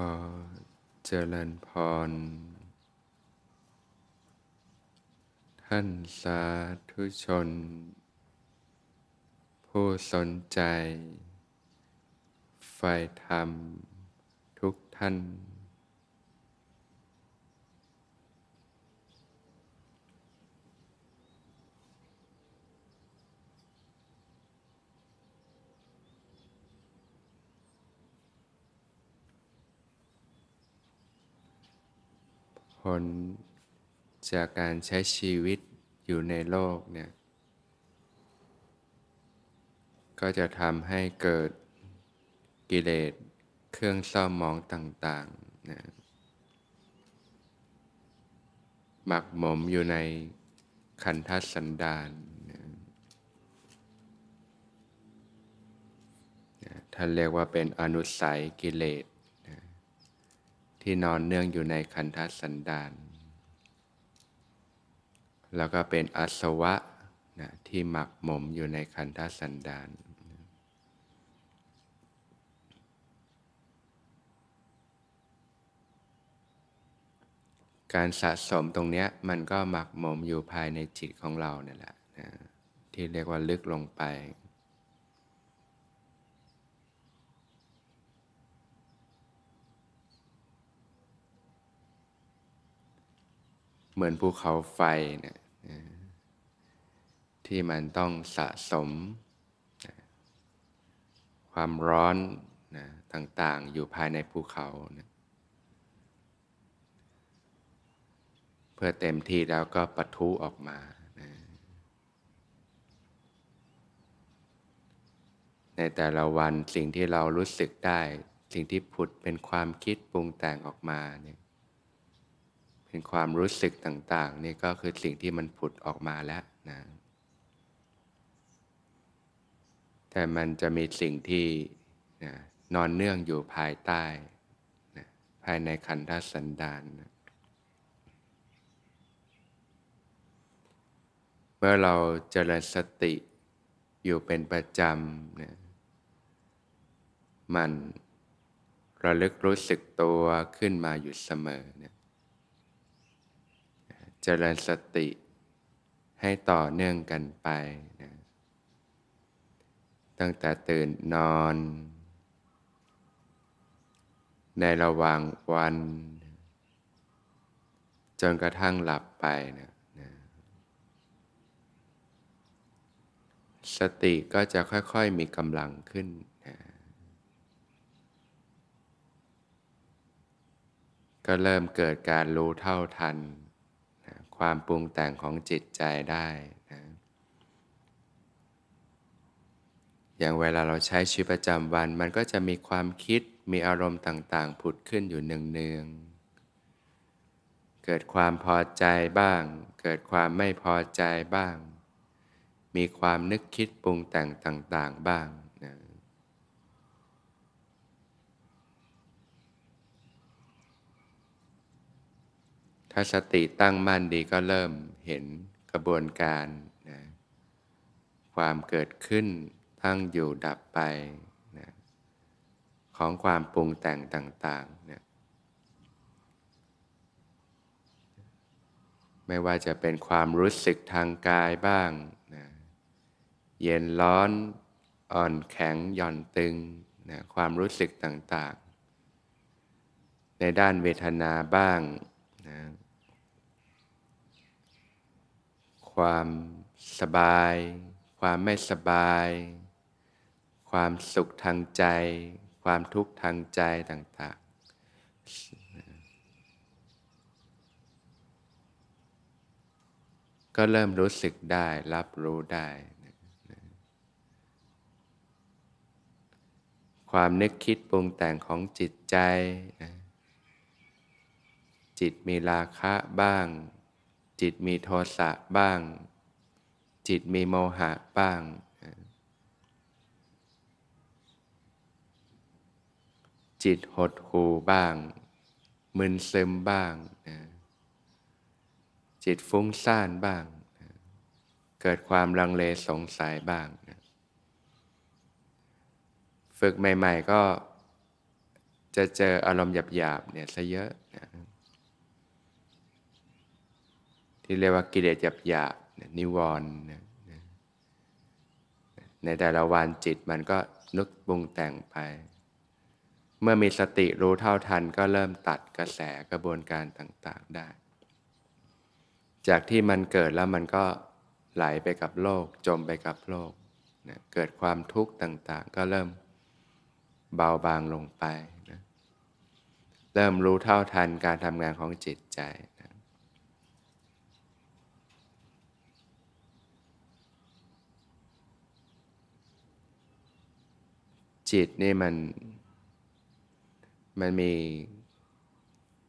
อเจริญพร ท่านสาธุชน ผู้สนใจใฝ่ธรรมทุกท่าน ผลจากการใช้ชีวิตอยู่ในโลกเนี่ย ก็จะทำให้เกิดกิเลสเครื่องเศร้าหมองต่างๆนะหมักหมมอยู่ในคันทัสันดานนะท่านเรียกว่าเป็นอนุสัยกิเลส ที่นอนเนื่องอยู่ในคันทัสันดานแล้วก็เป็นอสวะนะที่หมักหมมอยู่ในคันทัสันดานการสะสมตรงนี้มันก็หมักหมมอยู่ภายในจิตของเราเนี่ยแหละนะที่เรียกว่าลึกลงไป เหมือนภูเขาไฟเนี่ยที่มันต้องสะสมนะความร้อนนะต่างๆ อยู่ภายในภูเขานะเพื่อเต็มที่แล้วก็ปะทุออกมานะในแต่ละวันสิ่งที่เรารู้สึกได้ สิ่งที่ผุดเป็นความคิดปรุงแต่งออกมาเนี่ย เป็นความรู้สึกต่างๆ นี่ก็คือสิ่งที่มันผุดออกมาแล้วนะ แต่มันจะมีสิ่งที่นะนอนเนื่องอยู่ภายใต้นะภายในขันธสันดานนะเมื่อเราเจริญสติอยู่เป็นประจำนี่ยมันระลึกรู้สึกตัวขึ้นมาอยู่เสมอเนี่ย เจริญสติให้ต่อเนื่องกันไปนะตั้งแต่ตื่นนอน ในระหว่างวัน จนกระทั่งหลับไปนะสติก็จะค่อยๆมีกำลังขึ้นนะก็เริ่มเกิดการรู้เท่าทัน ความปรุงแต่งของจิตใจได้นะอย่างเวลาเราใช้ชีวิตประจำวัน มันก็จะมีความคิดมีอารมณ์ต่าง ๆ ผุดขึ้นอยู่เนืองๆเกิดความพอใจบ้าง เกิดความไม่พอใจบ้าง มีความนึกคิดปรุงแต่งต่าง ๆ บ้าง ถ้าสติตั้งมั่นดีก็เริ่มเห็นกระบวนการนะความเกิดขึ้นทั้งอยู่ดับไปนะของความปรุงแต่งต่างๆนะไม่ว่าจะเป็นความรู้สึกทางกายบ้างเย็นร้อนอ่อนแข็งหย่อนตึงนะความรู้สึกต่างๆ ในด้านเวทนาบ้างนะ ความสบาย ความไม่สบาย ความสุขทางใจ ความทุกข์ทางใจต่างๆ ก็เริ่มรู้สึกได้ รับรู้ได้ ความนึกคิดปรุงแต่งของจิตใจ จิตมีราคะบ้าง จิตมีโทสะบ้าง จิตมีโมหะบ้าง จิตหดหูบ้าง มึนซึมบ้าง จิตฟุ้งซ่านบ้าง เกิดความลังเลสงสัยบ้าง ฝึกใหม่ ๆ ก็จะเจออารมณ์หยาบๆเนี่ยซะเยอะนะ ที่เรียกว่ากิเลสหยาบๆนิวรณ์ในแต่ละวันจิตมันก็นึกปรุงแต่งไป เมื่อมีสติรู้เท่าทันก็เริ่มตัดกระแสกระบวนการต่างๆได้ จากที่มันเกิดแล้วมันก็ไหลไปกับโลก จมไปกับโลกนะเกิดความทุกข์ต่างๆ ก็เริ่มเบาบางลงไปนะเริ่มรู้เท่าทันการทำงานของจิตใจ จิตนี่มัน มันมี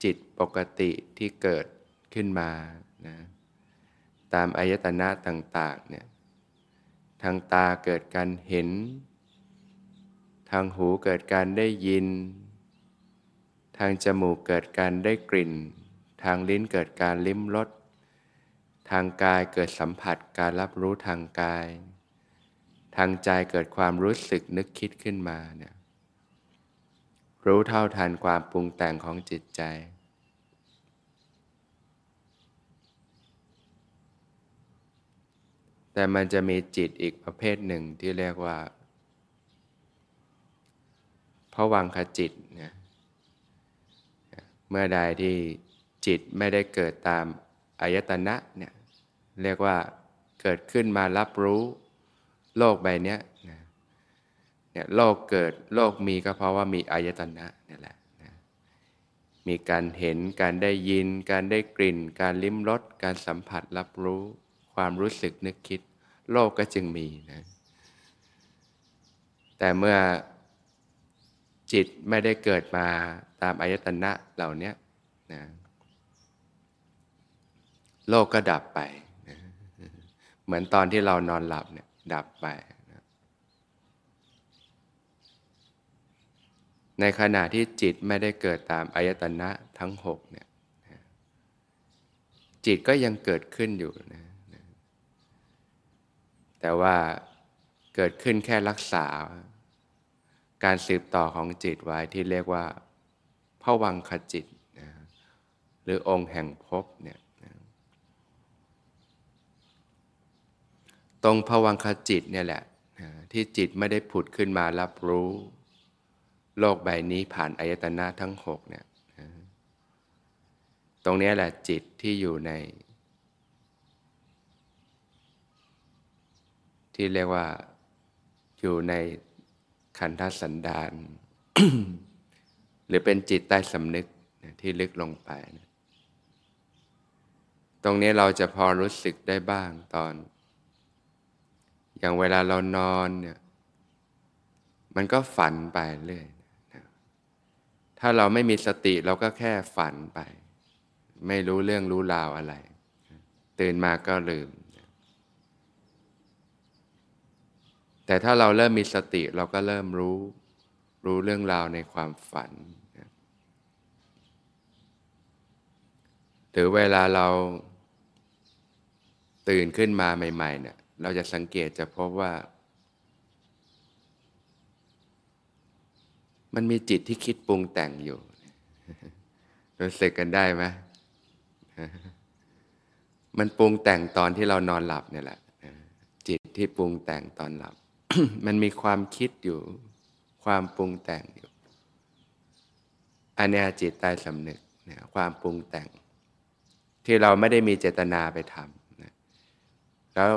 จิตปกติที่เกิดขึ้นมานะตามอายตนะต่างๆเนี่ยทางตาเกิดการเห็น ทางหูเกิดการได้ยิน ทางจมูกเกิดการได้กลิ่น ทางลิ้นเกิดการลิ้มรสทางกายเกิดสัมผัสการรับรู้ทางกาย ทางใจเกิดความรู้สึกนึกคิดขึ้นมาเนี่ยรู้เท่าทันความปรุงแต่งของจิตใจ แต่มันจะมีจิตอีกประเภทหนึ่งที่เรียกว่าพระวังคจิตเนี่ยเมื่อใดที่จิตไม่ได้เกิดตามอายตนะเนี่ยเรียกว่าเกิดขึ้นมารับรู้ โลกใบนี้เนี่ยโลกเกิดโลกมีก็เพราะว่ามีอายตนะนี่แหละมีการเห็นการได้ยิน การได้กลิ่น การลิ้มรสการสัมผัสรับรู้ ความรู้สึกนึกคิด โลกก็จึงมีนะแต่เมื่อจิตไม่ได้เกิดมาตามอายตนะเหล่านี้นะโลกก็ดับไปนะเหมือนตอนที่เรานอนหลับเนี่ย ดับไปนะในขณะที่จิตไม่ได้เกิดตามอายตนะทั้งหกเนี่ยจิตก็ยังเกิดขึ้นอยู่นะแต่ว่าเกิดขึ้นแค่รักษา การสืบต่อของจิตไว้ที่เรียกว่าพวังคจิตนะหรือองค์แห่งภพเนี่ยนะ ตรงพวังคจิตเนี่ยแหละที่จิตไม่ได้ผุดขึ้นมารับรู้ โลกใบนี้ผ่านอายตนะทั้งหกเนี่ยตรงนี้แหละจิตที่อยู่ใน ที่เรียกว่าอยู่ในขันธสันดานหรือเป็นจิตใต้สำนึกที่ลึกลงไป ตรงนี้เราจะพอรู้สึกได้บ้างตอน อย่างเวลาเรานอนเนี่ยมันก็ฝันไปเรื่อยถ้าเราไม่มีสติเราก็แค่ฝันไป ไม่รู้เรื่องรู้ราวอะไร ตื่นมาก็ลืม แต่ถ้าเราเริ่มมีสติเราก็เริ่มรู้รู้เรื่องราวในความฝัน หรือเวลาเราตื่นขึ้นมาใหม่ ๆ เนี่ย เราจะสังเกตจะพบว่า มันมีจิตที่คิดปรุงแต่งอยู่รู้สึกกันได้ไหมมันปรุงแต่งตอนที่เรานอนหลับเนี่ยแหละจิตที่ปรุงแต่งตอนหลับ มันมีความคิดอยู่ ความปรุงแต่งอยู่อันนี้จิตใต้สำนึกนความปรุงแต่ง ที่เราไม่ได้มีเจตนาไปทำนะแล้ว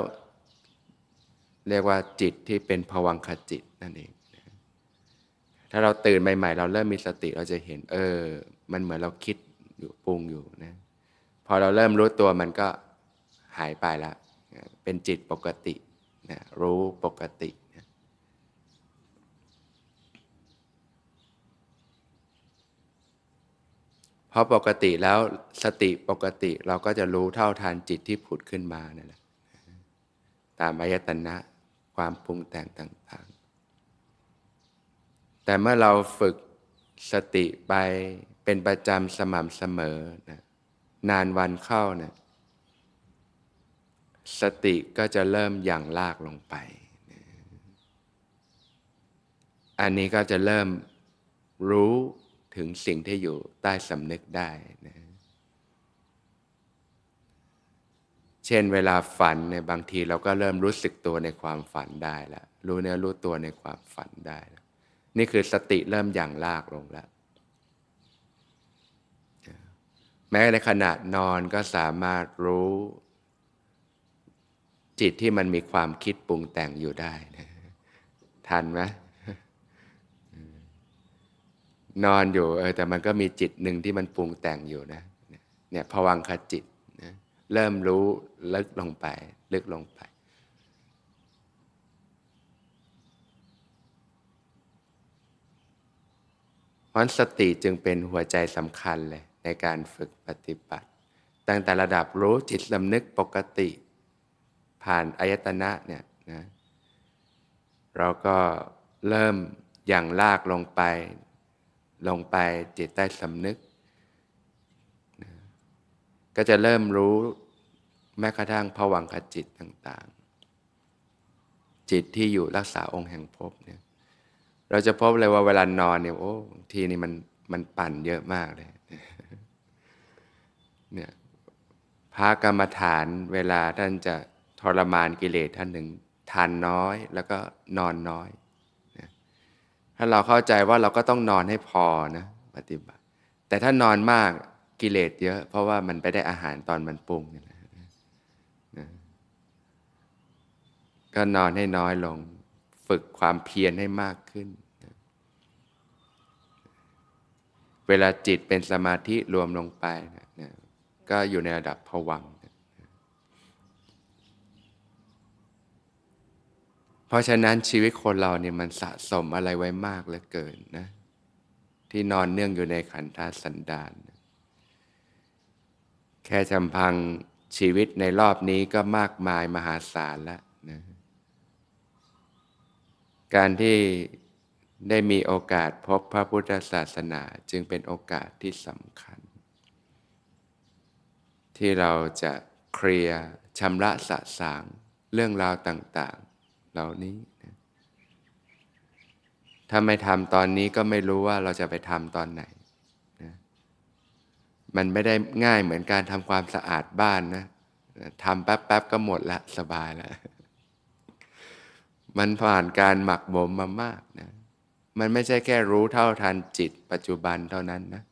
เรียกว่าจิตที่เป็นภวังคจิตนั่นเอง ถ้าเราตื่นใหม่ ๆ เราเริ่มมีสติเราจะเห็น เออ มันเหมือนเราคิดอยู่ปรุงอยู่นะ พอเราเริ่มรู้ตัวมันก็หายไปละ เป็นจิตปกตินะรู้ปกติราะปกติแล้วสติปกติเราก็จะรู้เท่าทานจิตที่ผุดขึ้นมานั่นแหละตามอายตนะ ความปรุงแต่งต่างๆ แต่เมื่อเราฝึกสติไปเป็นประจำสม่ำเสมอนะนานวันเข้านะสติก็จะเริ่มอย่างลากลงไป อันนี้ก็จะเริ่มรู้ถึงสิ่งที่อยู่ใต้สำนึกได้นะ เช่นเวลาฝันเนี่ยบางทีเราก็เริ่มรู้สึกตัวในความฝันได้แล้วรู้เนื้อรู้ตัวในความฝันได้แล้วนี่คือสติเริ่มอย่างลากลงแล้วแม้ในขณะนอนก็สามารถรู้ จิตที่มันมีความคิดปรุงแต่งอยู่ได้นะทันไหมนอนอยู่เออแต่มันก็มีจิตหนึ่งที่มันปรุงแต่งอยู่นะเนี่ยผวังคจิต เริ่มรู้ลึกลงไป ลึกลงไป เพราะสติจึงเป็นหัวใจสำคัญเลยในการฝึกปฏิบัติ ตั้งแต่ระดับรู้จิตลำนึกปกติ ผ่านอายตนะเนี่ยนะเราก็เริ่มอย่างลากลงไป ลงไปจิตใต้สำนึก ก็จะเริ่มรู้แม้กระทั่งผวังขจิตต่างๆ จิตที่อยู่รักษาองค์แห่งภพเนี่ยเราจะพบเลยว่าเวลานอนเนี่ยโอ้ทีนี้มันมันปั่นเยอะมากเลยเนี่ยพระกรรมฐานเวลาท่านจะทรมานกิเลสท่านหนึ่งทานน้อยแล้วก็นอนน้อยถ้าเราเข้าใจว่าเราก็ต้องนอนให้พอนะปฏิบัติ แต่ถ้านอนมาก กิเลสเยอะ เพราะว่ามันไปได้อาหารตอนมันปรุงนะก็นอนให้น้อยลง ฝึกความเพียรให้มากขึ้นนะเวลาจิตเป็นสมาธิรวมลงไปนะนะก็อยู่ในระดับผวังค์เพราะฉะนั้นชีวิตคนเราเนี่ยมันสะสมอะไรไว้มากเหลือเกินนะที่นอนเนื่องอยู่ในขันธาสันดาน แค่จำพังชีวิตในรอบนี้ก็มากมายมหาศาลแล้วนะการที่ได้มีโอกาสพบพระพุทธศาสนาจึงเป็นโอกาสที่สำคัญ ที่เราจะเคลียร์ชำระสะสางเรื่องราวต่าง ๆ เหล่านี้นะถ้าไม่ทำตอนนี้ก็ไม่รู้ว่าเราจะไปทำตอนไหน มันไม่ได้ง่ายเหมือนการทำความสะอาดบ้านนะทำแป๊บๆก็หมดละสบายล้วมันผ่านการหมักบ่มมามากนะ มันไม่ใช่แค่รู้เท่าทันจิตปัจจุบันเท่านั้นนะ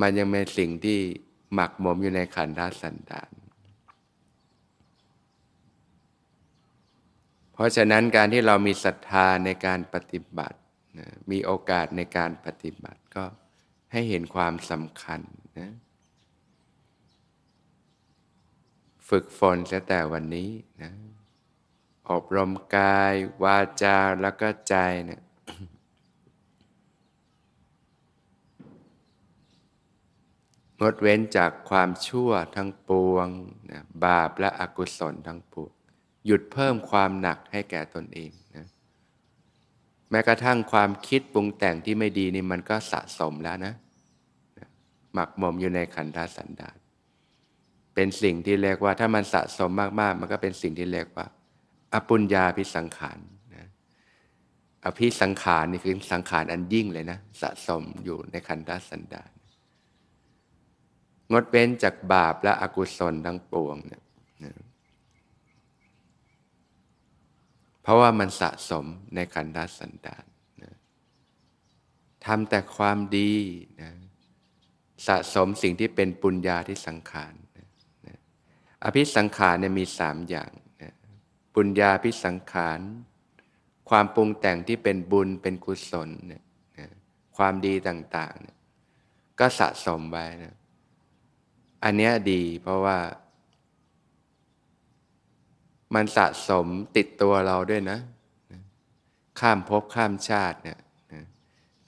มันยังเป็นสิ่งที่หมักหมมอยู่ในขันธสันดาน เพราะฉะนั้นการที่เรามีศรัทธาในการปฏิบัตินะมีโอกาสในการปฏิบัติก็ ให้เห็นความสำคัญนะฝึกฝนเสียแต่วันนี้นะอบรมกาย วาจาแล้วก็ใจเนี่ยงดเว้นจากความชั่วทั้งปวงนะบาปและอกุศลทั้งปวง หยุดเพิ่มความหนักให้แก่ตนเองนะ แม้กระทั่งความคิดปรุงแต่งที่ไม่ดีนี่มันก็สะสมแล้วนะ หมักหมมอยู่ในขันธสันดานเป็นสิ่งที่เรียกว่าถ้ามันสะสมมากๆ มันก็เป็นสิ่งที่เรียกว่า อปุญญาพิสังขารนะอภิสังขารนี่คือสังขารอันยิ่งเลยนะ สะสมอยู่ในขันธสันดานงดเว้นจากบาปและอกุศลทั้งปวงเนี่ยเพ ราะว่ามันสะสมในขันธสันดานนะทำแต่ความดีนะสะสมสิ่งที่เป็นปุญญาที่สังขารนะนะอภิสังขารเนี่ยมีสามอย่างนะปุญญาพิสังขาร ความปรุงแต่งที่เป็นบุญเป็นกุศลเนี่ยนะความดีต่างๆเนี่ยก็สะสมไว้นะอันนี้ดีเพราะว่า มันสะสมติดตัวเราด้วยนะ ข้ามภพข้ามชาติเนี่ย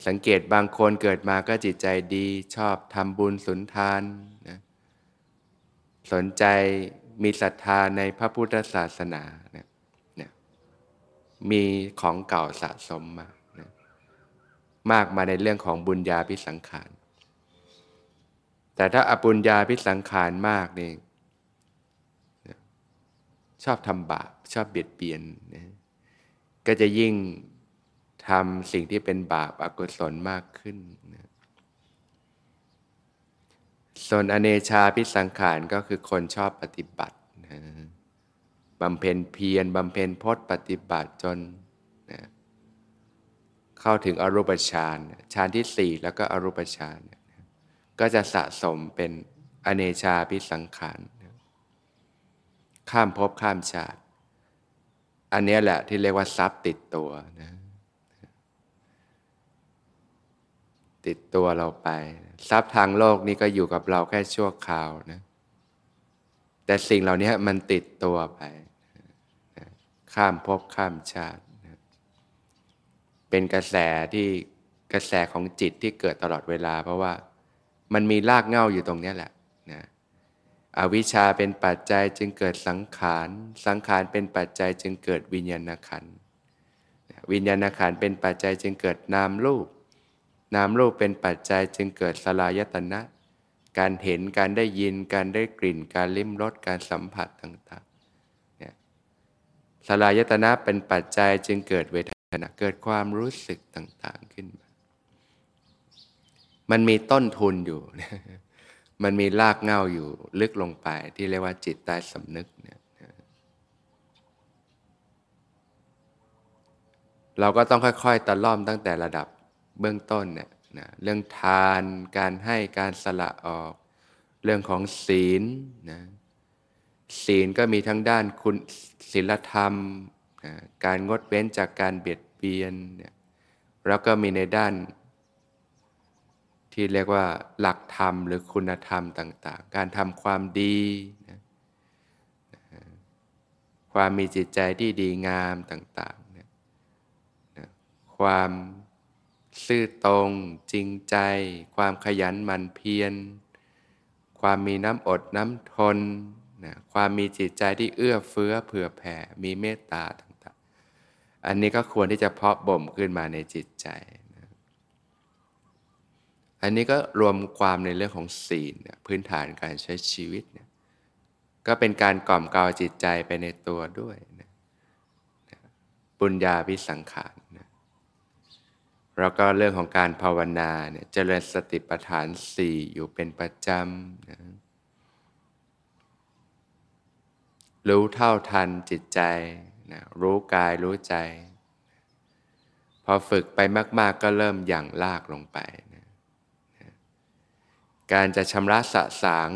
สังเกตบางคนเกิดมาก็จิตใจดีชอบทำบุญสุนทานนะสนใจมีศรัทธาในพระพุทธศาสนาเนี่ยนี่ยมีของเก่าสะสมมานะมากมาในเรื่องของบุญญาพิสังขาร แต่ถ้าอปุญญาพิสังขารมากนี่ ชอบทำบาปชอบเบียดเบียนนะก็จะยิ่งทำสิ่งที่เป็นบาปอกุศลมากขึ้นนะส่วนอเนชาพิสังขารก็คือคนชอบปฏิบัตินะบำเพ็ญเพียรบำเพ็ญพจน์ปฏิบัติจนนะเข้าถึงอรูปฌานฌานที่สี่แล้วก็อรูปฌานก็จะสะสมเป็นอเนชาพิสังขาร ข้ามภพข้ามชาติ อันนี้แหละที่เรียกว่าทรัพย์ติดตัวนะติดตัวเราไป ทรัพย์ทางโลกนี้ก็อยู่กับเราแค่ชั่วคราวนะแต่สิ่งเหล่านี้มันติดตัวไป ข้ามภพข้ามชาติ เป็นกระแสที่กระแสของจิตที่เกิดตลอดเวลา เพราะว่ามันมีรากเง้าอยู่ตรงนี้แหละนะ อวิชชาเป็นปัจจัยจึงเกิดสังขาร สังขารเป็นปัจจัยจึงเกิดวิญญาณขัน วิญญาณขันเป็นปัจจัยจึงเกิดนามรูป นามรูปเป็นปัจจัยจึงเกิดสลายตนะ การเห็น การได้ยิน การได้กลิ่น การลิ้มรส การสัมผัสต่างๆเนี่ยสลายตนะเป็นปัจจัยจึงเกิดเวทนา เกิดความรู้สึกต่างๆขึ้นมา มันมีต้นทุนอยู่ มันมีรากเงาอยู่ลึกลงไปที่เรียกว่าจิตใต้สำนึกเนี่ยเราก็ต้องค่อยๆตะล่อมตั้งแต่ระดับเบื้องต้นเนี่ยนะเรื่องทานการให้การสละออก เรื่องของศีลนะศีลก็มีทั้งด้านคุณศีลธรรมนะการงดเว้นจากการเบียดเบียนเนี่ยแล้วก็มีในด้าน ที่เรียกว่าหลักธรรมหรือคุณธรรมต่าง ๆ การทำความดีนะความมีจิตใจที่ดีงามต่างๆนะความซื่อตรงจริงใจ ความขยันหมั่นเพียร ความมีน้ำอดน้ำทนนะความมีจิตใจที่เอื้อเฟื้อเผื่อแผ่ มีเมตตาต่างๆ อันนี้ก็ควรที่จะเพาะบ่มขึ้นมาในจิตใจ อันนี้ก็รวมความในเรื่องของศีลพื้นฐานการใช้ชีวิตเนี่ยก็เป็นการกล่อมเกลาจิตใจไปในตัวด้วยนะปุญญาพิสังขารนะแล้วก็เรื่องของการภาวนาเนี่ยเจริญสติปัฏฐานสี่อยู่เป็นประจำนะรู้เท่าทันจิตใจนะรู้กายรู้ใจ พอฝึกไปมาก ๆ ก็เริ่มหยั่งลากลงไปน การจะชำระสะสาง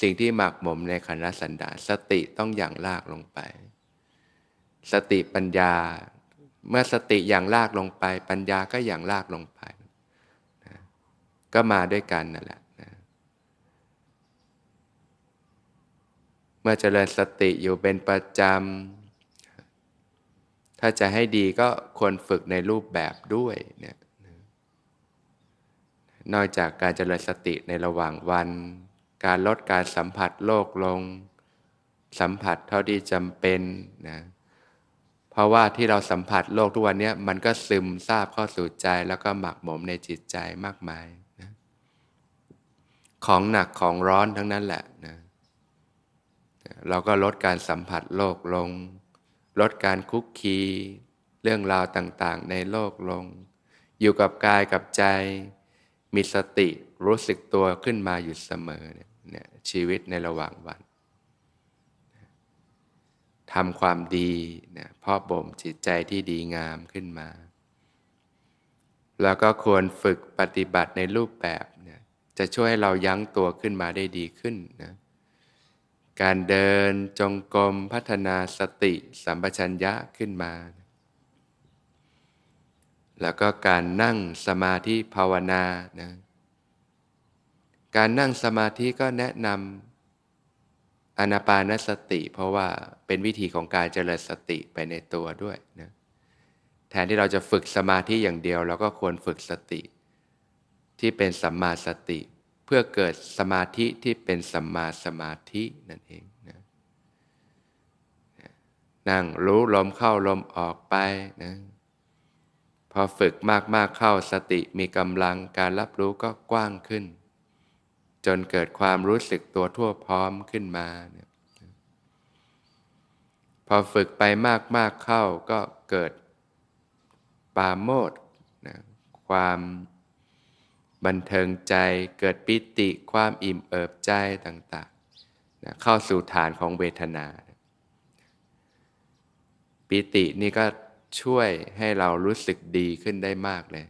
สิ่งที่หมักหมมในขันธสันดาสติต้องหยั่งลากลงไป สติปัญญา เมื่อสติอย่างลากลงไป ปัญญาก็อย่างลากลงไปนะก็มาด้วยกันนั่นแหละนะเมื่อเจริญสติอยู่เป็นประจำถ้าจะให้ดีก็ควรฝึกในรูปแบบด้วยเนี่ย นอกจากการเจริญสติในระหว่างวัน การลดการสัมผัสโลกลง สัมผัสเท่าที่จำเป็นนะเพราะว่าที่เราสัมผัสโลกทุกวันนี้มันก็ซึมซาบเข้าสู่ใจแล้วก็หมักหมมในจิตใจมากมายนะของหนักของร้อนทั้งนั้นแหละนะเราก็ลดการสัมผัสโลกลง ลดการคุกคีเรื่องราวต่างๆ ในโลกลง อยู่กับกายกับใจ มีสติรู้สึกตัวขึ้นมาอยู่เสมอเนี่ยชีวิตในระหว่างวันทำความดีนะพ่อบ่มจิตใจที่ดีงามขึ้นมา แล้วก็ควรฝึกปฏิบัติในรูปแบบนะจะช่วยให้เรายั้งตัวขึ้นมาได้ดีขึ้นนะการเดินจงกรมพัฒนาสติสัมปชัญญะขึ้นมา แล้วก็การนั่งสมาธิภาวนานะการนั่งสมาธิก็แนะนำอนาปานสติ เพราะว่าเป็นวิธีของการเจริญสติไปในตัวด้วยนะแทนที่เราจะฝึกสมาธิอย่างเดียวเราก็ควรฝึกสติ ที่เป็นสัมมาสติ เพื่อเกิดสมาธิที่เป็นสัมมาสมาธินั่นเองนะนั่งรู้ลมเข้าลมออกไปนะ อฝึกมากๆเข้าสติมีกำลังการรับรู้ก็กว้างขึ้น จนเกิดความรู้สึกตัวทั่วพร้อมขึ้นมาเนี่ยพอฝึกไปมากๆเข้าก็เกิดปาโมดนะความบันเทิงใจเกิดปิติความอิ่มเอิบใจต่างๆนะเข้าสู่ฐานของเวทนา ปิตินี่ก็ ช่วยให้เรารู้สึกดีขึ้นได้มากเลย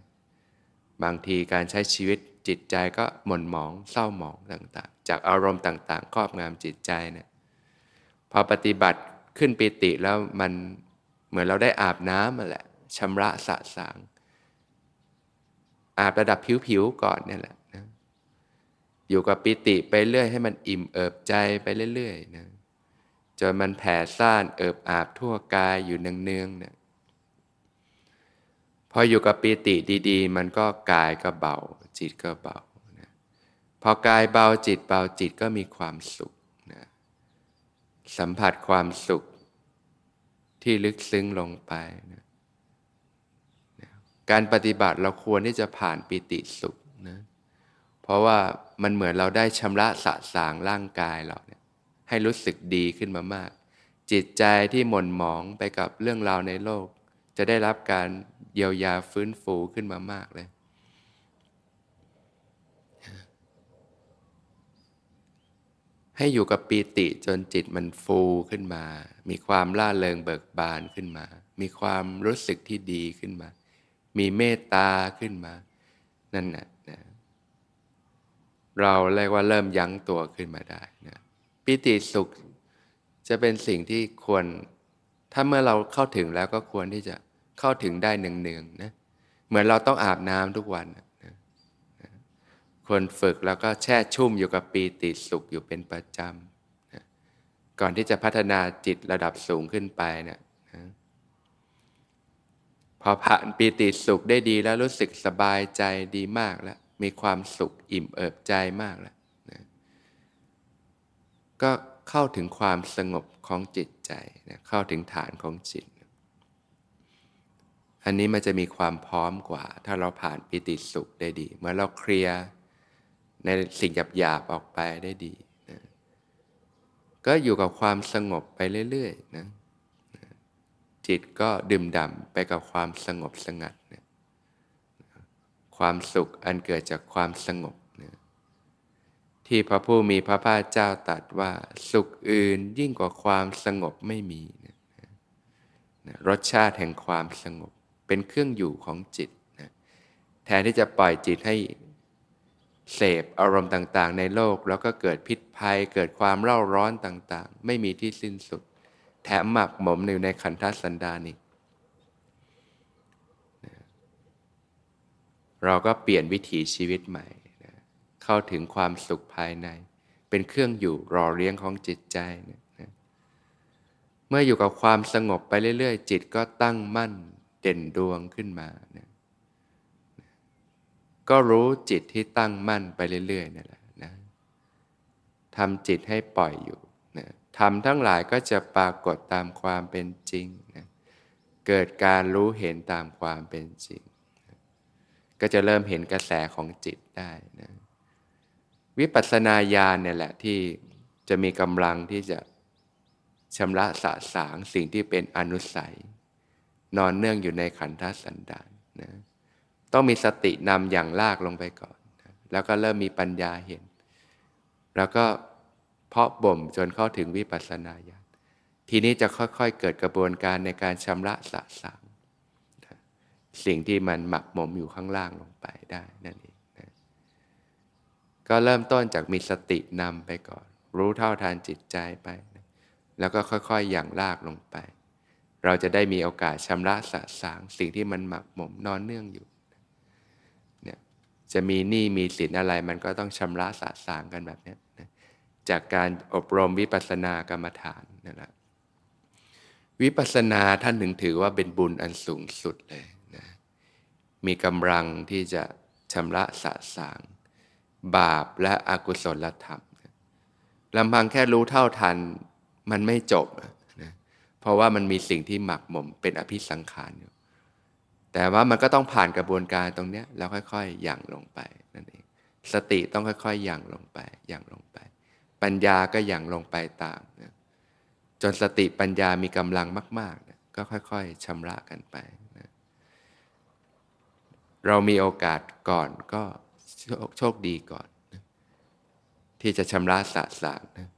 บางทีการใช้ชีวิตจิตใจก็หม่นหมอง เศร้าหมองต่างๆ จากอารมณ์ต่างๆครอบงำจิตใจเนะี่ยพอปฏิบัติขึ้นปิติแล้วมันเหมือนเราได้อาบน้ำมาแหละชำระสะสาง อาบระดับผิวๆก่อนเนี่ยแหละนะอยู่กับปิติไปเรื่อยให้มันอิ่มเอิบใจไปเรื่อยๆนะจนมันแผ่ซ่านเอิบอาบทั่วกายอยู่เนืองๆเนี่ย ออยู่กับปิติดีๆ มันก็กายก็เบา จิตก็เบานะพอกายเบาจิตเบาจิตก็มีความสุขนะสัมผัสความสุขที่ลึกซึ้งลงไปนะนะการปฏิบัติเราควรที่จะผ่านปิติสุขนะเพราะว่ามันเหมือนเราได้ชำระสะสางร่างกายเราเนี่ยให้รู้สึกดีขึ้นมามาก จิตใจที่หม่นหมองไปกับเรื่องราวในโลก จะได้รับการ เยียวยาฟื้นฟูขึ้นมามากเลย ให้อยู่กับปีติจนจิตมันฟูขึ้นมา มีความล่าเริงเบิกบานขึ้นมา มีความรู้สึกที่ดีขึ้นมา มีเมตตาขึ้นมา นั่นนะนะเราเรียกว่าเริ่มยั้งตัวขึ้นมาได้นะปิติสุขจะเป็นสิ่งที่ควร ถ้าเมื่อเราเข้าถึงแล้วก็ควรที่จะ เข้าถึงได้เนืองๆนะเหมือนเราต้องอาบน้ำทุกวันนะควรฝึกแล้วก็แช่ชุ่มอยู่กับปีติสุขอยู่เป็นประจำนะก่อนที่จะพัฒนาจิตระดับสูงขึ้นไปเนะนะพอผ่านปีติสุขได้ดีแล้วรู้สึกสบายใจดีมากแล้ว มีความสุขอิ่มเอิบใจมากแล้วนะก็เข้าถึงความสงบของจิตใจนะเข้าถึงฐานของจิต อันนี้มันจะมีความพร้อมกว่า ถ้าเราผ่านปิติสุขได้ดี เมื่อเราเคลียร์ในสิ่งหยาบๆออกไปได้ดีนะก็อยู่กับความสงบไปเรื่อยๆนะจิตก็ดื่มด่ำไปกับความสงบสงัดนะความสุขอันเกิดจากความสงบนะที่พระผู้มีพระภาคเจ้าตรัสว่าสุขอื่นยิ่งกว่าความสงบไม่มีนะรสชาติแห่งความสงบ เป็นเครื่องอยู่ของจิตนะแทนที่จะปล่อยจิตให้เสพอารมณ์ต่างๆ ในโลกแล้วก็เกิดพิษภัย เกิดความเร่าร้อนต่างๆ ไม่มีที่สิ้นสุด แถมหมักหมมอยู่ในขันธสันดานิกเราก็เปลี่ยนวิถีชีวิตใหม่นะเข้าถึงความสุขภายใน เป็นเครื่องอยู่รอเลี้ยงของจิตใจนะเมื่ออยู่กับความสงบไปเรื่อยๆ จิตก็ตั้งมั่น ด่นดวงขึ้นมานะก็รู้จิตที่ตั้งมั่นไปเรื่อยๆนั่นแหละนะทำจิตให้ปล่อยอยู่นะทำทั้งหลายก็จะปรากฏตามความเป็นจริงนะเกิดการรู้เห็นตามความเป็นจริงนะก็จะเริ่มเห็นกระแสของจิตได้นะวิปัสสนาญาณเนี่ยแหละที่จะมีกำลังที่จะชำระสะสางสิ่งที่เป็นอนุสัย นอนเนื่องอยู่ในขันธสันดานนะต้องมีสตินำอย่างลากลงไปก่อนนะแล้วก็เริ่มมีปัญญาเห็น แล้วก็เพาะบ่มจนเข้าถึงวิปัสสนาญาณทีนี้จะค่อยๆ เกิดกระบวนการในการชำระสะสางนะสิ่งที่มันหมักหมมอยู่ข้างล่างลงไปได้นั่นเองนะก็เริ่มต้นจากมีสตินำไปก่อน รู้เท่าทานจิตใจไปนะแล้วก็ค่อยๆอย่างลากลงไป เราจะได้มีโอกาสชำระสะสางสิ่งที่มันหมักหมมนอนเนื่องอยู่เนี่ยจะมีหนี้มีสินอะไรมันก็ต้องชำระสะสางกันแบบนี้นะจากการอบรมวิปัสสนากรรมฐานนั่นแหละวิปัสสนาท่านถึงถือว่าเป็นบุญอันสูงสุดเลยนะมีกำลังที่จะชำระสะสาง บาปและอกุศลธรรมลำพังแค่รู้เท่าทันมันไม่จบ เพราะว่ามันมีสิ่งที่หมักหมมเป็นอภิสังขารอยู่ แต่ว่ามันก็ต้องผ่านกระบวนการตรงนี้แล้วค่อยๆหยั่งลงไปนั่นเอง สติต้องค่อยๆหยั่งลงไปหยั่งลงไป ปัญญาก็หยั่งลงไปตามนะจนสติปัญญามีกำลังมากๆนะก็ค่อยๆชำระกันไปนะเรามีโอกาสก่อนก็โชคโชคดีก่อนนะที่จะชำระสะสางนะ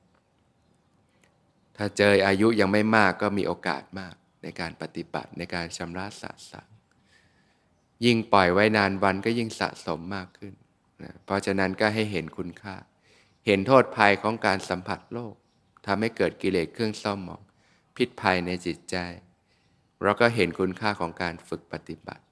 ถ้าเจออายุยังไม่มากก็มีโอกาสมากในการปฏิบัติในการชำระสะสางยิ่งปล่อยไว้นานวันก็ยิ่งสะสมมากขึ้นนะเพราะฉะนั้นก็ให้เห็นคุณค่า เห็นโทษภัยของการสัมผัสโลกทำให้เกิดกิเลสเครื่องเศร้าหมอง พิษภัยในจิตใจ เราก็เห็นคุณค่าของการฝึกปฏิบัติ